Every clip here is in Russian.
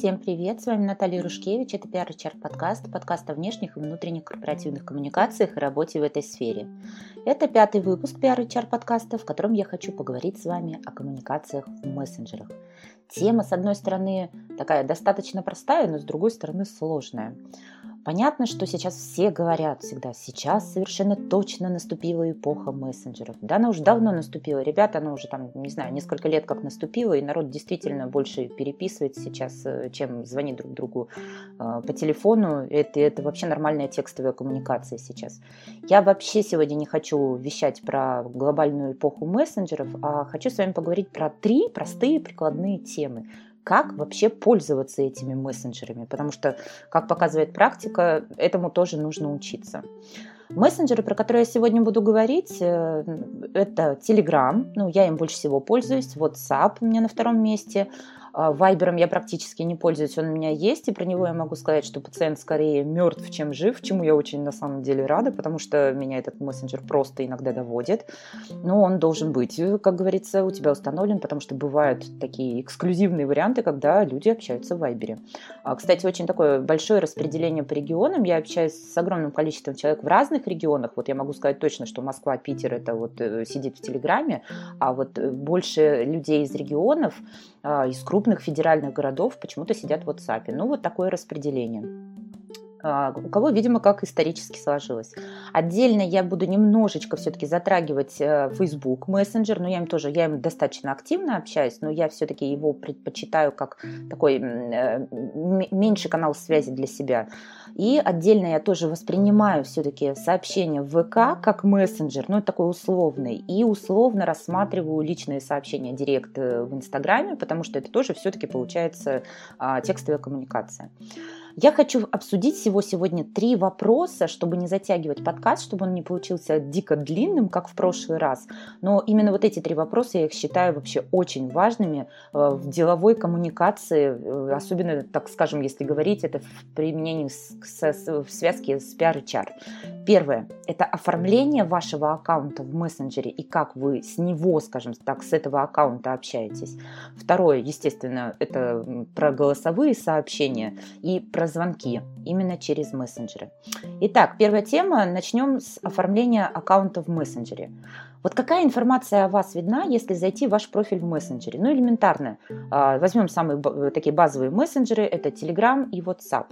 Всем привет, с вами Наталья Рушкевич, это PR HR подкаст, подкаст о внешних и внутренних корпоративных коммуникациях и работе в этой сфере. Это пятый выпуск PR HR подкаста, в котором я хочу поговорить с вами о коммуникациях в мессенджерах. Тема, с одной стороны, такая достаточно простая, но с другой стороны сложная. Понятно, что сейчас все говорят всегда, сейчас совершенно точно наступила эпоха мессенджеров. Да, она уже давно наступила. Ребята, она уже там, не знаю, несколько лет как наступила, и народ действительно больше переписывает сейчас, э, чем звонит друг другу э, по телефону. Это, это вообще нормальная текстовая коммуникация сейчас. Я вообще сегодня не хочу вещать про глобальную эпоху мессенджеров, а хочу с вами поговорить про три простые прикладные темы как вообще пользоваться этими мессенджерами, потому что, как показывает практика, этому тоже нужно учиться. Мессенджеры, про которые я сегодня буду говорить, э, это Telegram, ну, я им больше всего пользуюсь, WhatsApp у меня на втором месте, Вайбером я практически не пользуюсь, он у меня есть, и про него я могу сказать, что пациент скорее мертв, чем жив, чему я очень на самом деле рада, потому что меня этот мессенджер просто иногда доводит. Но он должен быть, как говорится, у тебя установлен, потому что бывают такие эксклюзивные варианты, когда люди общаются в Вайбере. А, кстати, очень такое большое распределение по регионам. Я общаюсь с огромным количеством человек в разных регионах. Вот я могу сказать точно, что Москва, Питер это вот э, сидит в Телеграме, а вот э, больше людей из регионов, а, из крупных федеральных городов почему-то сидят в WhatsApp. Ну, вот такое распределение. А, у кого, видимо, как исторически сложилось. Отдельно я буду немножечко все-таки затрагивать э, Facebook Messenger, но я им тоже, я им достаточно активно общаюсь, но я все-таки его предпочитаю как такой э, меньший канал связи для себя. И отдельно я тоже воспринимаю все-таки сообщения в ВК как мессенджер, ну, это такой условный, и условно рассматриваю личные сообщения директ э, в Инстаграме, потому что это тоже все-таки получается а, текстовая коммуникация. Я хочу обсудить всего сегодня три вопроса, чтобы не затягивать подкаст, чтобы он не получился дико длинным, как в прошлый раз. Но именно вот эти три вопроса я их считаю вообще очень важными э, в деловой коммуникации, э, особенно, так скажем, если говорить это в применении в связке с PR-HR. Первое – это оформление вашего аккаунта в мессенджере и как вы с него, скажем так, с этого аккаунта общаетесь. Второе, естественно, это про голосовые сообщения и про звонки именно через мессенджеры. Итак, первая тема. Начнем с оформления аккаунта в мессенджере. Вот какая информация о вас видна, если зайти в ваш профиль в мессенджере? Ну, элементарно. А, возьмем самые такие базовые мессенджеры. Это Telegram и WhatsApp.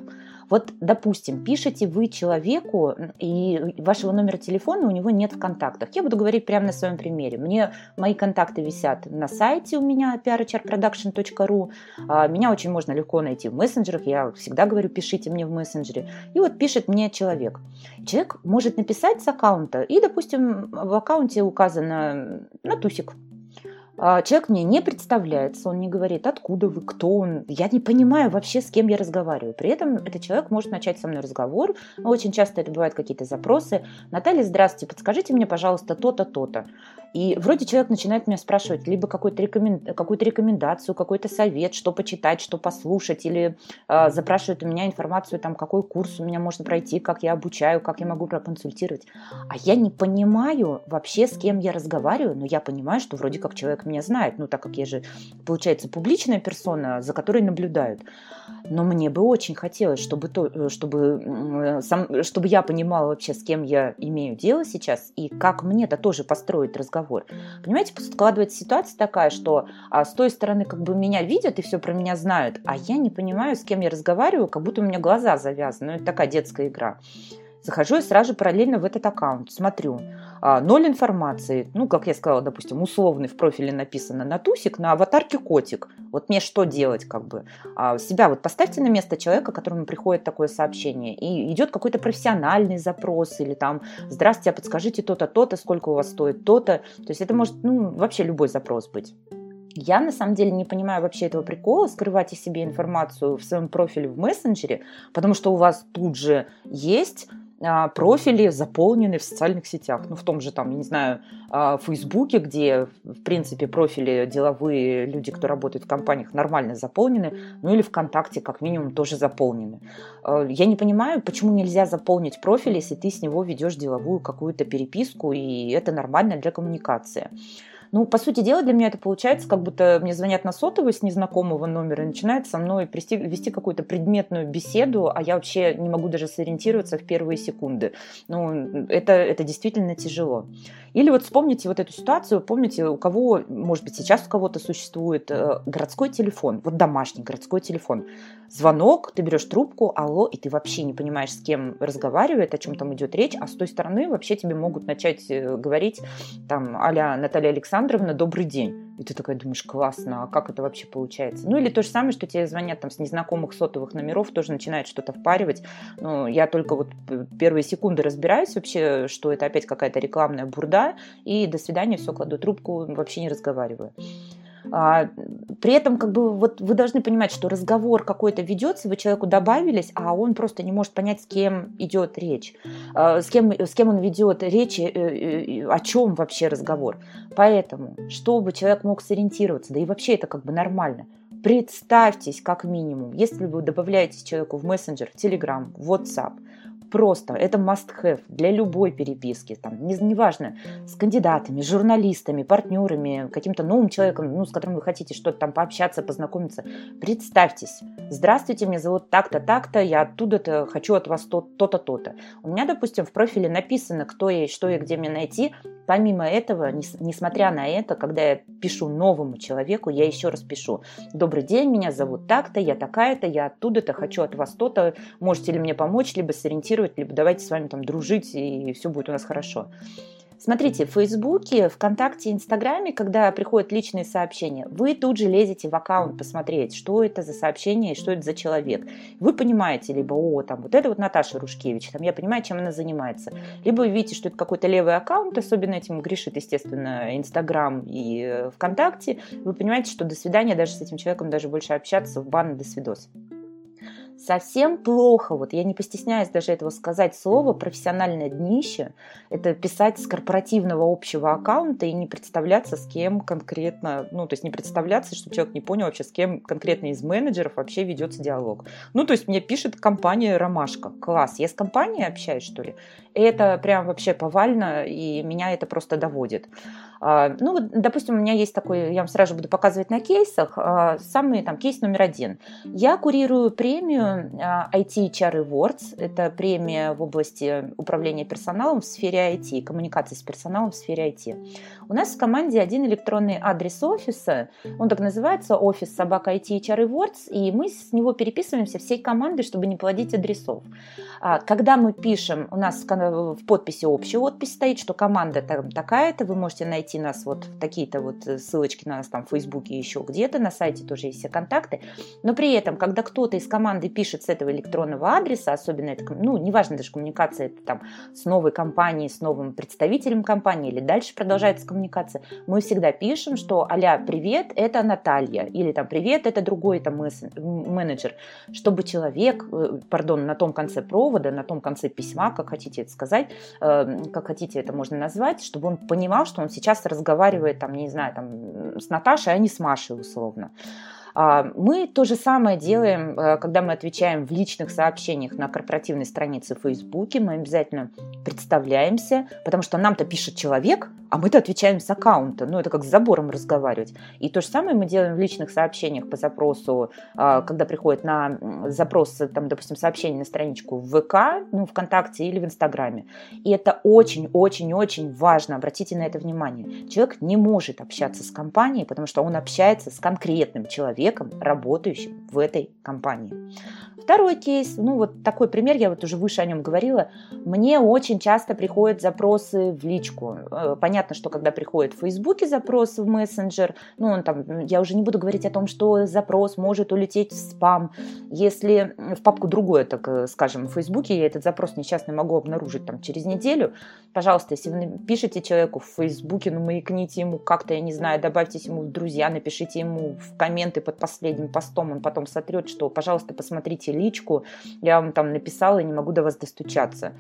Вот, допустим, пишете вы человеку, и вашего номера телефона у него нет в контактах. Я буду говорить прямо на своем примере. Мне мои контакты висят на сайте у меня prhrproduction.ru. А, меня очень можно легко найти в мессенджерах. Я всегда говорю, пишите мне в мессенджере. И вот пишет мне человек. Человек может написать с аккаунта, и, допустим, в аккаунте указано на тусик. Человек мне не представляется, он не говорит, откуда вы, кто он. Я не понимаю вообще, с кем я разговариваю. При этом этот человек может начать со мной разговор. Очень часто это бывают какие-то запросы. Наталья, здравствуйте, подскажите мне, пожалуйста, то-то, то-то. И вроде человек начинает меня спрашивать либо какую-то, рекомен... какую рекомендацию, какой-то совет, что почитать, что послушать, или э, запрашивает у меня информацию, там, какой курс у меня можно пройти, как я обучаю, как я могу проконсультировать. А я не понимаю вообще, с кем я разговариваю, но я понимаю, что вроде как человек меня знает, ну, так как я же, получается, публичная персона, за которой наблюдают. Но мне бы очень хотелось, чтобы, то, э, чтобы, сам, чтобы я понимала вообще, с кем я имею дело сейчас, и как мне-то тоже построить разговор. Понимаете, складывается ситуация такая, что а, с той стороны как бы меня видят и все про меня знают, а я не понимаю, с кем я разговариваю, как будто у меня глаза завязаны. Ну, это такая детская игра. Захожу и сразу же параллельно в этот аккаунт, смотрю. А, ноль информации. Ну, как я сказала, допустим, условный в профиле написано на тусик, на аватарке котик. Вот мне что делать, как бы? А себя вот поставьте на место человека, которому приходит такое сообщение, и идет какой-то профессиональный запрос, или там, здравствуйте, а подскажите то-то, то-то, сколько у вас стоит то-то. То есть это может, ну, вообще любой запрос быть. Я на самом деле не понимаю вообще этого прикола, скрывать о себе информацию в своем профиле в мессенджере, потому что у вас тут же есть профили заполнены в социальных сетях. Ну, в том же, там, я не знаю, а, Фейсбуке, где, в принципе, профили деловые, люди, кто работает в компаниях, нормально заполнены, ну или ВКонтакте, как минимум, тоже заполнены. А, я не понимаю, почему нельзя заполнить профиль, если ты с него ведешь деловую какую-то переписку, и это нормально для коммуникации. Ну, по сути дела, для меня это получается, как будто мне звонят на сотовый с незнакомого номера и начинают со мной вести, вести какую-то предметную беседу, а я вообще не могу даже сориентироваться в первые секунды. Ну, это, это действительно тяжело. Или вот вспомните вот эту ситуацию, помните, у кого, может быть, сейчас у кого-то существует э, городской телефон, вот домашний городской телефон. Звонок, ты берешь трубку, алло, и ты вообще не понимаешь, с кем разговаривает, о чем там идет речь, а с той стороны вообще тебе могут начать э, говорить, там, а Наталья Александровна, добрый день. И ты такая думаешь, классно, а как это вообще получается? Ну или то же самое, что тебе звонят там с незнакомых сотовых номеров, тоже начинают что-то впаривать. Ну, я только вот первые секунды разбираюсь вообще, что это опять какая-то рекламная бурда, и до свидания, все, кладу трубку, вообще не разговариваю. А, при этом как бы вот вы должны понимать, что разговор какой-то ведется, вы человеку добавились, а он просто не может понять, с кем идет речь, а, с кем, с кем он ведет речь, э, э, о чем вообще разговор. Поэтому, чтобы человек мог сориентироваться, да и вообще это как бы нормально, представьтесь как минимум, если вы добавляете человеку в мессенджер, в Telegram, в WhatsApp, просто, это must-have для любой переписки, там, не, неважно, с кандидатами, журналистами, партнерами, каким-то новым человеком, ну, с которым вы хотите что-то там пообщаться, познакомиться. Представьтесь, здравствуйте, меня зовут так-то, так-то, я оттуда-то хочу от вас то-то, то-то. У меня, допустим, в профиле написано, кто я что я, где мне найти. Помимо этого, несмотря на это, когда я пишу новому человеку, я еще раз пишу, добрый день, меня зовут так-то, я такая-то, я оттуда-то, хочу от вас то-то, можете ли мне помочь, либо сориентировать коммуницировать, либо давайте с вами там дружить, и все будет у нас хорошо. Смотрите, в Фейсбуке, ВКонтакте, Инстаграме, когда приходят личные сообщения, вы тут же лезете в аккаунт посмотреть, что это за сообщение и что это за человек. Вы понимаете, либо, о, там, вот это вот Наташа Рушкевич, там, я понимаю, чем она занимается. Либо вы видите, что это какой-то левый аккаунт, особенно этим грешит, естественно, Инстаграм и э, ВКонтакте. Вы понимаете, что до свидания, даже с этим человеком даже больше общаться, в бан до свидос совсем плохо, вот я не постесняюсь даже этого сказать слово, профессиональное днище, это писать с корпоративного общего аккаунта и не представляться с кем конкретно, ну, то есть не представляться, чтобы человек не понял вообще, с кем конкретно из менеджеров вообще ведется диалог. Ну, то есть мне пишет компания «Ромашка». Класс, я с компанией общаюсь, что ли? это прям вообще повально, и меня это просто доводит. А, ну, вот, допустим, у меня есть такой, я вам сразу буду показывать на кейсах, а, самый там кейс номер один. Я курирую премию IT HR Awards, это премия в области управления персоналом в сфере IT, коммуникации с персоналом в сфере IT. У нас в команде один электронный адрес офиса, он так называется, офис собака IT HR Awards, и мы с него переписываемся всей командой, чтобы не плодить адресов. А, когда мы пишем, у нас в подписи общая подпись стоит, что команда там такая-то, вы можете найти нас вот в такие-то вот э, ссылочки на нас там в Фейсбуке еще где-то, на сайте тоже есть все контакты, но при этом, когда кто-то из команды пишет с этого электронного адреса, особенно это, ну, неважно даже коммуникация, это там с новой компанией, с новым представителем компании или дальше продолжается коммуникация, мы всегда пишем, что аля, привет, это Наталья, или там привет, это другой там менеджер, чтобы человек, э, пардон, на том конце провода, на том конце письма, как хотите это сказать, э, как хотите это можно назвать, чтобы он понимал, что он сейчас разговаривает, там, не знаю, там, с Наташей, а не с Машей условно. А, мы то же самое делаем, э, когда мы отвечаем в личных сообщениях на корпоративной странице в Фейсбуке. Мы обязательно представляемся, потому что нам-то пишет человек, а мы-то отвечаем с аккаунта. Ну, это как с забором разговаривать. И то же самое мы делаем в личных сообщениях по запросу, а, когда приходит на запрос, там, допустим, сообщение на страничку в ВК, ну, ВКонтакте или в Инстаграме. И это очень-очень-очень важно. Обратите на это внимание. Человек не может общаться с компанией, потому что он общается с конкретным человеком, работающим в этой компании. Второй кейс, ну вот такой пример, я вот уже выше о нем говорила. Мне очень часто приходят запросы в личку. Э, понятно, что когда приходит в Фейсбуке запрос в мессенджер, ну он там, я уже не буду говорить о том, что запрос может улететь в спам. Если в папку другое, так э, скажем, в Фейсбуке я этот запрос несчастный могу обнаружить там через неделю, пожалуйста, если вы пишете человеку в Фейсбуке, ну маякните ему как-то, я не знаю, добавьте ему в друзья, напишите ему в комменты под последним постом, он потом сотрет, что, пожалуйста, посмотрите личку, я вам там написала, не могу до вас достучаться.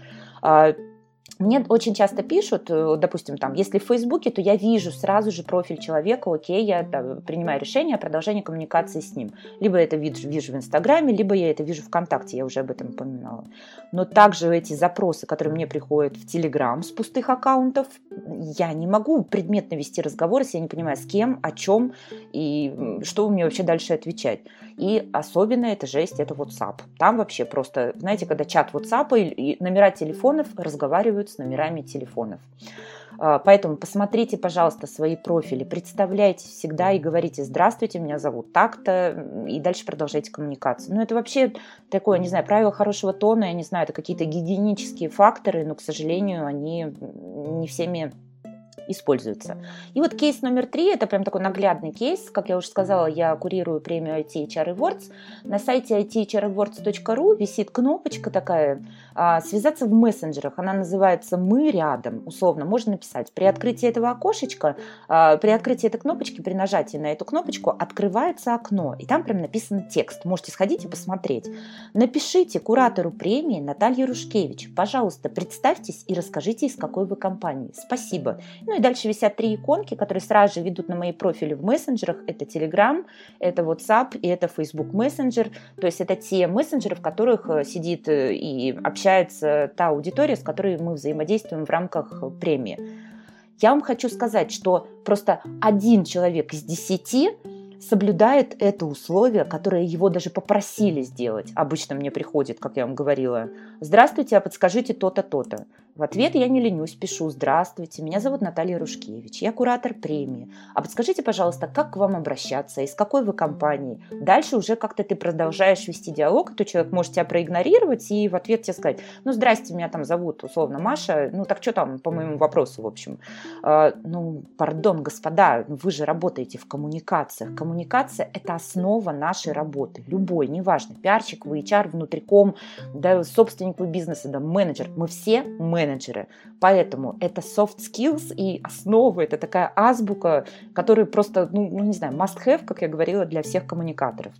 Мне очень часто пишут, э, допустим, там, если в Фейсбуке, то я вижу сразу же профиль человека, окей, я да, принимаю решение о продолжении коммуникации с ним. Либо это вижу, вижу в Инстаграме, либо я это вижу ВКонтакте, я уже об этом упоминала. Но также эти запросы, которые мне приходят в Телеграм с пустых аккаунтов, я не могу предметно вести разговор, если я не понимаю, с кем, о чем и что мне вообще дальше отвечать. И особенно это жесть, это WhatsApp. Там вообще просто, знаете, когда чат WhatsApp и номера телефонов разговаривают с номерами телефонов. А, поэтому посмотрите, пожалуйста, свои профили, представляйте всегда и говорите «Здравствуйте, меня зовут так-то», и дальше продолжайте коммуникацию. Ну, это вообще такое, не знаю, правило хорошего тона, я не знаю, это какие-то гигиенические факторы, но, к сожалению, они не всеми используются. И вот кейс номер три, это прям такой наглядный кейс. Как я уже сказала, я курирую премию IT HR Awards. На сайте itHRawards.ru висит кнопочка такая а, «Связаться в мессенджерах». Она называется «Мы рядом», условно, можно написать. При открытии этого окошечка, а, при открытии этой кнопочки, при нажатии на эту кнопочку открывается окно, и там прям написан текст. Можете сходить и посмотреть. Напишите куратору премии Наталье Рушкевич, пожалуйста, представьтесь и расскажите, из какой вы компании. Спасибо. Ну и дальше висят три иконки, которые сразу же ведут на мои профили в мессенджерах. Это Telegram, это WhatsApp и это Facebook Messenger. То есть это те мессенджеры, в которых э, сидит э, и общается та аудитория, с которой мы взаимодействуем в рамках премии. Я вам хочу сказать, что просто один человек из десяти соблюдает это условие, которое его даже попросили сделать. Обычно мне приходит, как я вам говорила, «Здравствуйте, а подскажите то-то, то-то». В ответ я не ленюсь, пишу «Здравствуйте, меня зовут Наталья Рушкевич, я куратор премии. А подскажите, пожалуйста, как к вам обращаться, из какой вы компании?» Дальше уже как-то ты продолжаешь вести диалог, то человек может тебя проигнорировать и в ответ тебе сказать «Ну, здрасте, меня там зовут условно Маша, ну так что там по моему вопросу, в общем?» а, Ну, пардон, господа, вы же работаете в коммуникациях. Коммуникация – это основа нашей работы, любой, неважно, пиарщик вы, HR, внутриком, да, собственник вы бизнеса, да, менеджер. Мы все менеджеры менеджеры. Поэтому это soft skills и основы, это такая азбука, которая просто, ну, ну не знаю, must have, как я говорила, для всех коммуникаторов.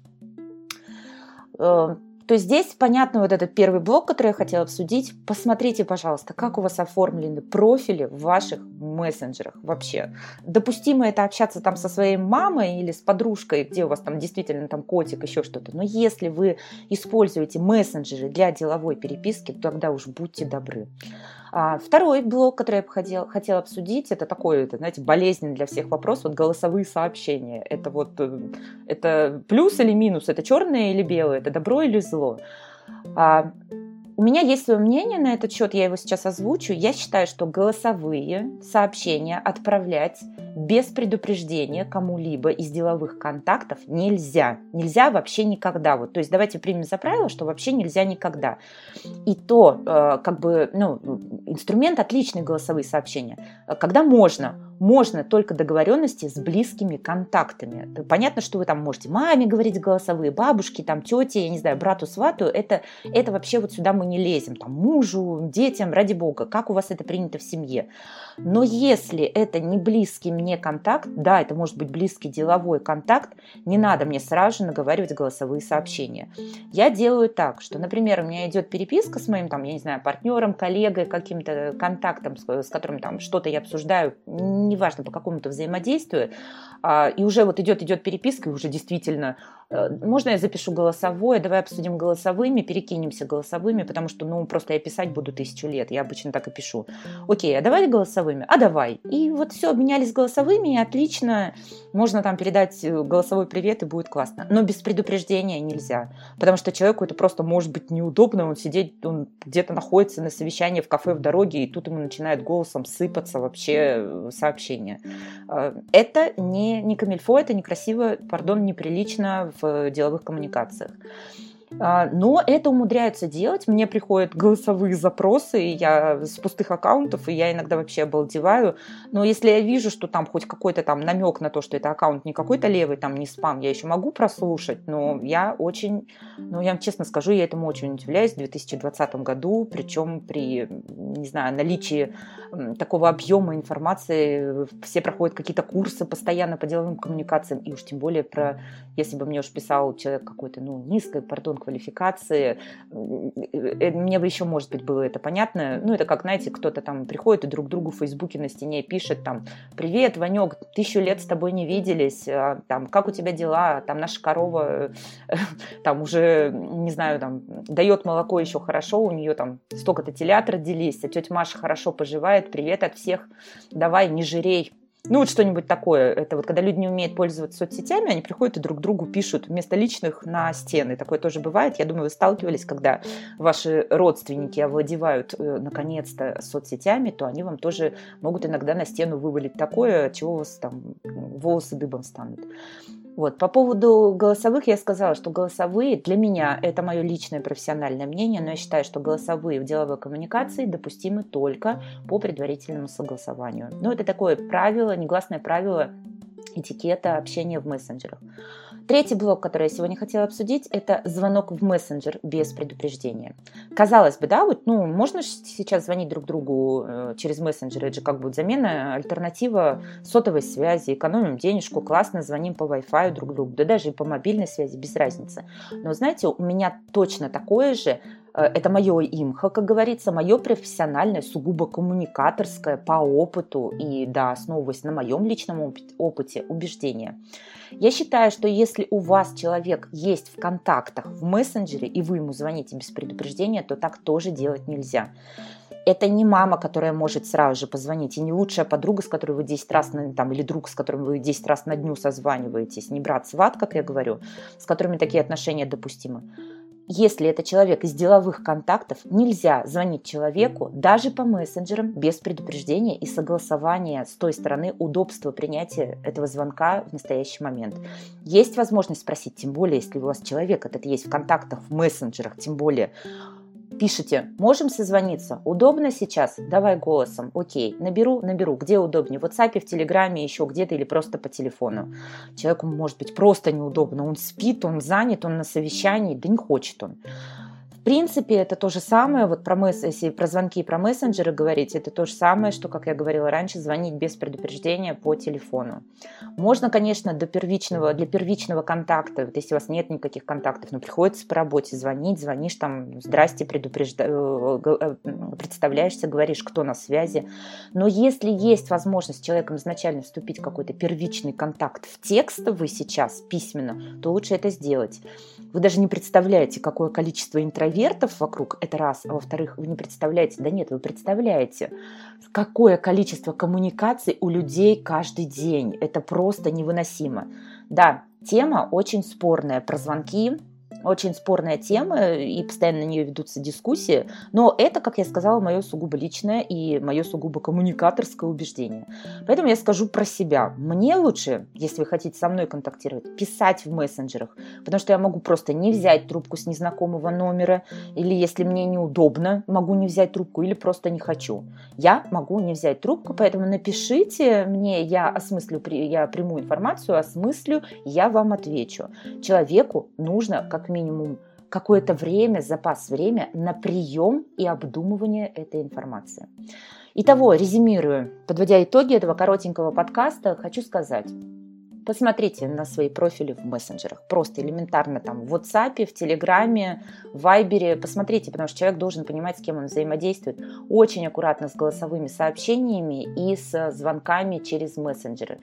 Э, то есть здесь понятно вот этот первый блок, который я хотела обсудить. Посмотрите, пожалуйста, как у вас оформлены профили в ваших мессенджерах вообще. Допустимо это общаться там со своей мамой или с подружкой, где у вас там действительно там котик, еще что-то. Но если вы используете мессенджеры для деловой переписки, то тогда уж будьте добры. А второй блок, который я бы хотел, хотела обсудить, это такой, это, знаете, болезненный для всех вопрос, вот голосовые сообщения. Это вот, э, это плюс или минус, это черное или белое, это добро или зло. А, у меня есть свое мнение на этот счет, я его сейчас озвучу. Я считаю, что голосовые сообщения отправлять без предупреждения кому-либо из деловых контактов нельзя. Нельзя вообще никогда. Вот, то есть давайте примем за правило, что вообще нельзя никогда. И то, э, как бы, ну, инструмент отличный голосовые сообщения. Когда можно, можно только договоренности с близкими контактами. Понятно, что вы там можете маме говорить голосовые, бабушке, там, тете, я не знаю, брату, свату. Это, это вообще вот сюда мы не лезем. Там, мужу, детям, ради бога, как у вас это принято в семье. Но если это не близкий мне контакт, да, это может быть близкий деловой контакт, не надо мне сразу же наговаривать голосовые сообщения. Я делаю так, что, например, у меня идет переписка с моим, там, я не знаю, партнером, коллегой, каким-то контактом, с которым там что-то я обсуждаю, неважно по какому-то взаимодействию, а, и уже вот идет, идет переписка, и уже действительно, э, можно я запишу голосовое, давай обсудим голосовыми, перекинемся голосовыми, потому что, ну, просто я писать буду тысячу лет, я обычно так и пишу. Окей, а давай голосовыми? А давай. И вот все, обменялись голосовыми, и отлично, можно там передать э, голосовой привет, и будет классно. Но без предупреждения нельзя, потому что человеку это просто может быть неудобно, он сидеть, он где-то находится на совещании в кафе в дороге, и тут ему начинает голосом сыпаться вообще э, сообщение. Это не, не камильфо, это некрасиво, пардон, неприлично в деловых коммуникациях. А, но это умудряются делать. Мне приходят голосовые запросы, и я с пустых аккаунтов, и я иногда вообще обалдеваю. Но если я вижу, что там хоть какой-то там намек на то, что это аккаунт не какой-то левый, там не спам, я еще могу прослушать, но я очень, ну я вам честно скажу, я этому очень удивляюсь в 2020 году, причем при, не знаю, наличии такого объема информации, все проходят какие-то курсы постоянно по деловым коммуникациям, и уж тем более про, если бы мне уж писал человек какой-то, ну, низкой, пардон, квалификации. Э, мне бы еще, может быть, было это понятно. Ну, это как, знаете, кто-то там приходит и друг другу в Фейсбуке на стене пишет там, привет, Ванек, тысячу лет с тобой не виделись, а, там, как у тебя дела, там, наша корова, там, уже, не знаю, там, дает молоко еще хорошо, у нее там столько-то телят родились, а тетя Маша хорошо поживает, привет от всех, давай, не жирей, ну, вот что-нибудь такое. Это вот когда люди не умеют пользоваться соцсетями, они приходят и друг другу пишут вместо личных на стены. Такое тоже бывает. Я думаю, вы сталкивались, когда ваши родственники овладевают э, наконец-то соцсетями, то они вам тоже могут иногда на стену вывалить такое, чего у вас там волосы дыбом станут. Вот. По поводу голосовых я сказала, что голосовые для меня, это мое личное профессиональное мнение, но я считаю, что голосовые в деловой коммуникации допустимы только по предварительному согласованию. Но это такое правило, негласное правило этикета общения в мессенджерах. Третий блок, который я сегодня хотела обсудить, это звонок в мессенджер без предупреждения. Казалось бы, да, вот, ну, можно сейчас звонить друг другу э, через мессенджер, это же как будет замена, альтернатива сотовой связи, экономим денежку, классно звоним по Wi-Fi друг другу, да даже и по мобильной связи, без разницы. Но знаете, у меня точно такое же Э, это мое имхо, как говорится, мое профессиональное, сугубо коммуникаторское по опыту и, да, основываясь на моем личном опыте, убеждение. Я считаю, что если у вас человек есть в контактах, в мессенджере, и вы ему звоните без предупреждения, то так тоже делать нельзя. Это не мама, которая может сразу же позвонить, и не лучшая подруга, с которой вы 10 раз, на, там, или друг, с которым вы 10 раз на дню созваниваетесь, не брат, сват, как я говорю, с которыми такие отношения допустимы если это человек из деловых контактов, нельзя звонить человеку даже по мессенджерам без предупреждения и согласования с той стороны удобства принятия этого звонка в настоящий момент. Есть возможность спросить, тем более, если у вас человек этот есть в контактах, в мессенджерах, тем более, Пишите, можем созвониться? Удобно сейчас? Давай голосом. Окей, наберу, наберу. Где удобнее? В WhatsApp, в Телеграме, еще где-то или просто по телефону. Человеку может быть просто неудобно. Он спит, он занят, он на совещании, да не хочет он принципе, это то же самое, вот про месс, если про звонки и про мессенджеры говорить, это то же самое, что, как я говорила раньше, звонить без предупреждения по телефону. Можно, конечно, до первичного, для первичного контакта, вот если у вас нет никаких контактов, но приходится по работе звонить, звонишь там, здрасте, предупрежда... Э, э, представляешься, говоришь, кто на связи. Но если есть возможность с человеком изначально вступить в какой-то первичный контакт в текстовый сейчас, письменно, то лучше это сделать. Вы даже не представляете, какое количество интровертов интровертов вокруг, это раз. А во-вторых, вы не представляете, да нет, вы представляете, какое количество коммуникаций у людей каждый день. Это просто невыносимо. Да, тема очень спорная про звонки, очень спорная тема, и постоянно на нее ведутся дискуссии, но это, как я сказала, мое сугубо личное и мое сугубо коммуникаторское убеждение. Поэтому я скажу про себя. Мне лучше, если вы хотите со мной контактировать, писать в мессенджерах, потому что я могу просто не взять трубку с незнакомого номера, или если мне неудобно, могу не взять трубку, или просто не хочу. Я могу не взять трубку, поэтому напишите мне, я осмыслю, я приму информацию, осмыслю, я вам отвечу. Человеку нужно, как минимум какое-то время, запас время на прием и обдумывание этой информации. Итого, резюмирую, подводя итоги этого коротенького подкаста, хочу сказать, Посмотрите на свои профили в мессенджерах. Просто элементарно там в WhatsApp, в Телеграме, в Вайбере. Посмотрите, потому что человек должен понимать, с кем он взаимодействует. Очень аккуратно с голосовыми сообщениями и с звонками через мессенджеры.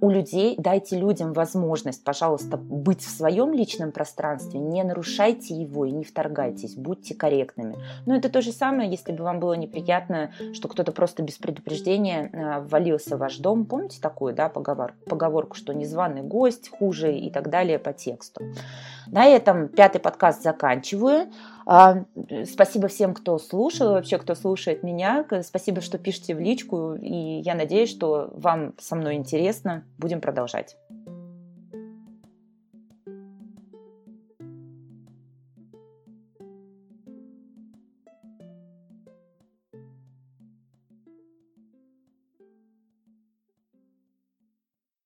У людей дайте людям возможность, пожалуйста, быть в своем личном пространстве. Не нарушайте его и не вторгайтесь. Будьте корректными. Но это то же самое, если бы вам было неприятно, что кто-то просто без предупреждения э, ввалился в ваш дом. Помните такую да, поговор, поговорку, что незваный гость, хуже и так далее по тексту. На этом пятый подкаст заканчиваю. А, спасибо всем, кто слушал, вообще, кто слушает меня. Спасибо, что пишете в личку. И я надеюсь, что вам со мной интересно. Будем продолжать.